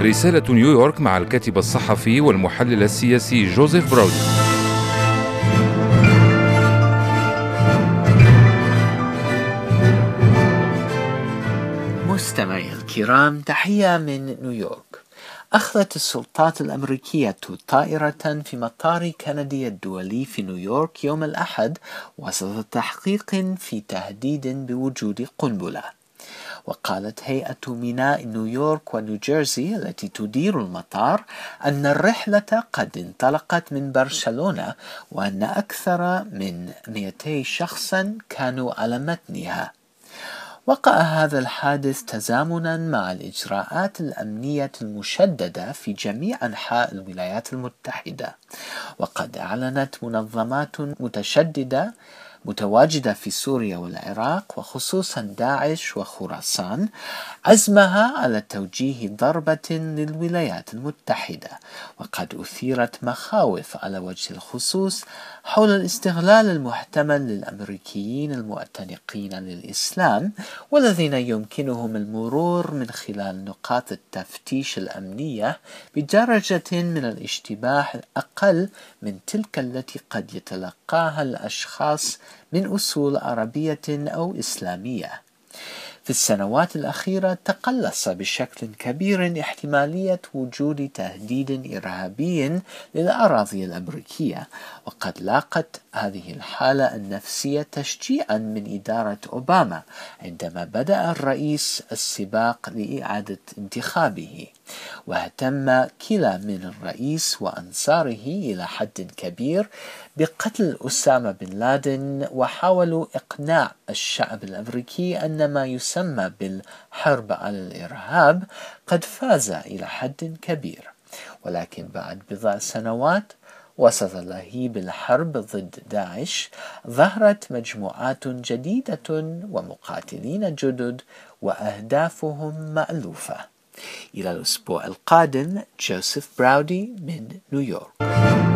رسالة نيويورك مع الكاتب الصحفي والمحلل السياسي جوزيف براودي. مستمعي الكرام تحية من نيويورك. أخذت السلطات الأمريكية طائرة في مطار كندي الدولي في نيويورك يوم الأحد وسط تحقيق في تهديد بوجود قنبلة. وقالت هيئة ميناء نيويورك ونيوجيرسي التي تدير المطار أن الرحلة قد انطلقت من برشلونة وأن أكثر من 200 شخصا كانوا على متنها. وقع هذا الحادث تزامنا مع الإجراءات الأمنية المشددة في جميع أنحاء الولايات المتحدة. وقد أعلنت منظمات متشددة متواجدة في سوريا والعراق وخصوصا داعش وخراسان عزمها على توجيه ضربة للولايات المتحدة. وقد أثيرت مخاوف على وجه الخصوص حول الاستغلال المحتمل للأمريكيين المعتنقين للإسلام والذين يمكنهم المرور من خلال نقاط التفتيش الأمنية بدرجة من الاشتباه أقل من تلك التي قد يتلقاها الأشخاص من أصول عربية أو إسلامية. في السنوات الأخيرة تقلص بشكل كبير احتمالية وجود تهديد إرهابي للأراضي الأمريكية وقد لاقت هذه الحالة النفسية تشجيعا من إدارة أوباما عندما بدأ الرئيس السباق لإعادة انتخابه واهتم كلا من الرئيس وأنصاره إلى حد كبير بقتل أسامة بن لادن وحاولوا إقناع الشعب الأمريكي أن ما يسمى بالحرب على الإرهاب قد فاز إلى حد كبير. ولكن بعد بضع سنوات وسط لهيب الحرب ضد داعش ظهرت مجموعات جديدة ومقاتلين جدد وأهدافهم مألوفة. إلى الأسبوع القادم جوزيف براودي من نيويورك.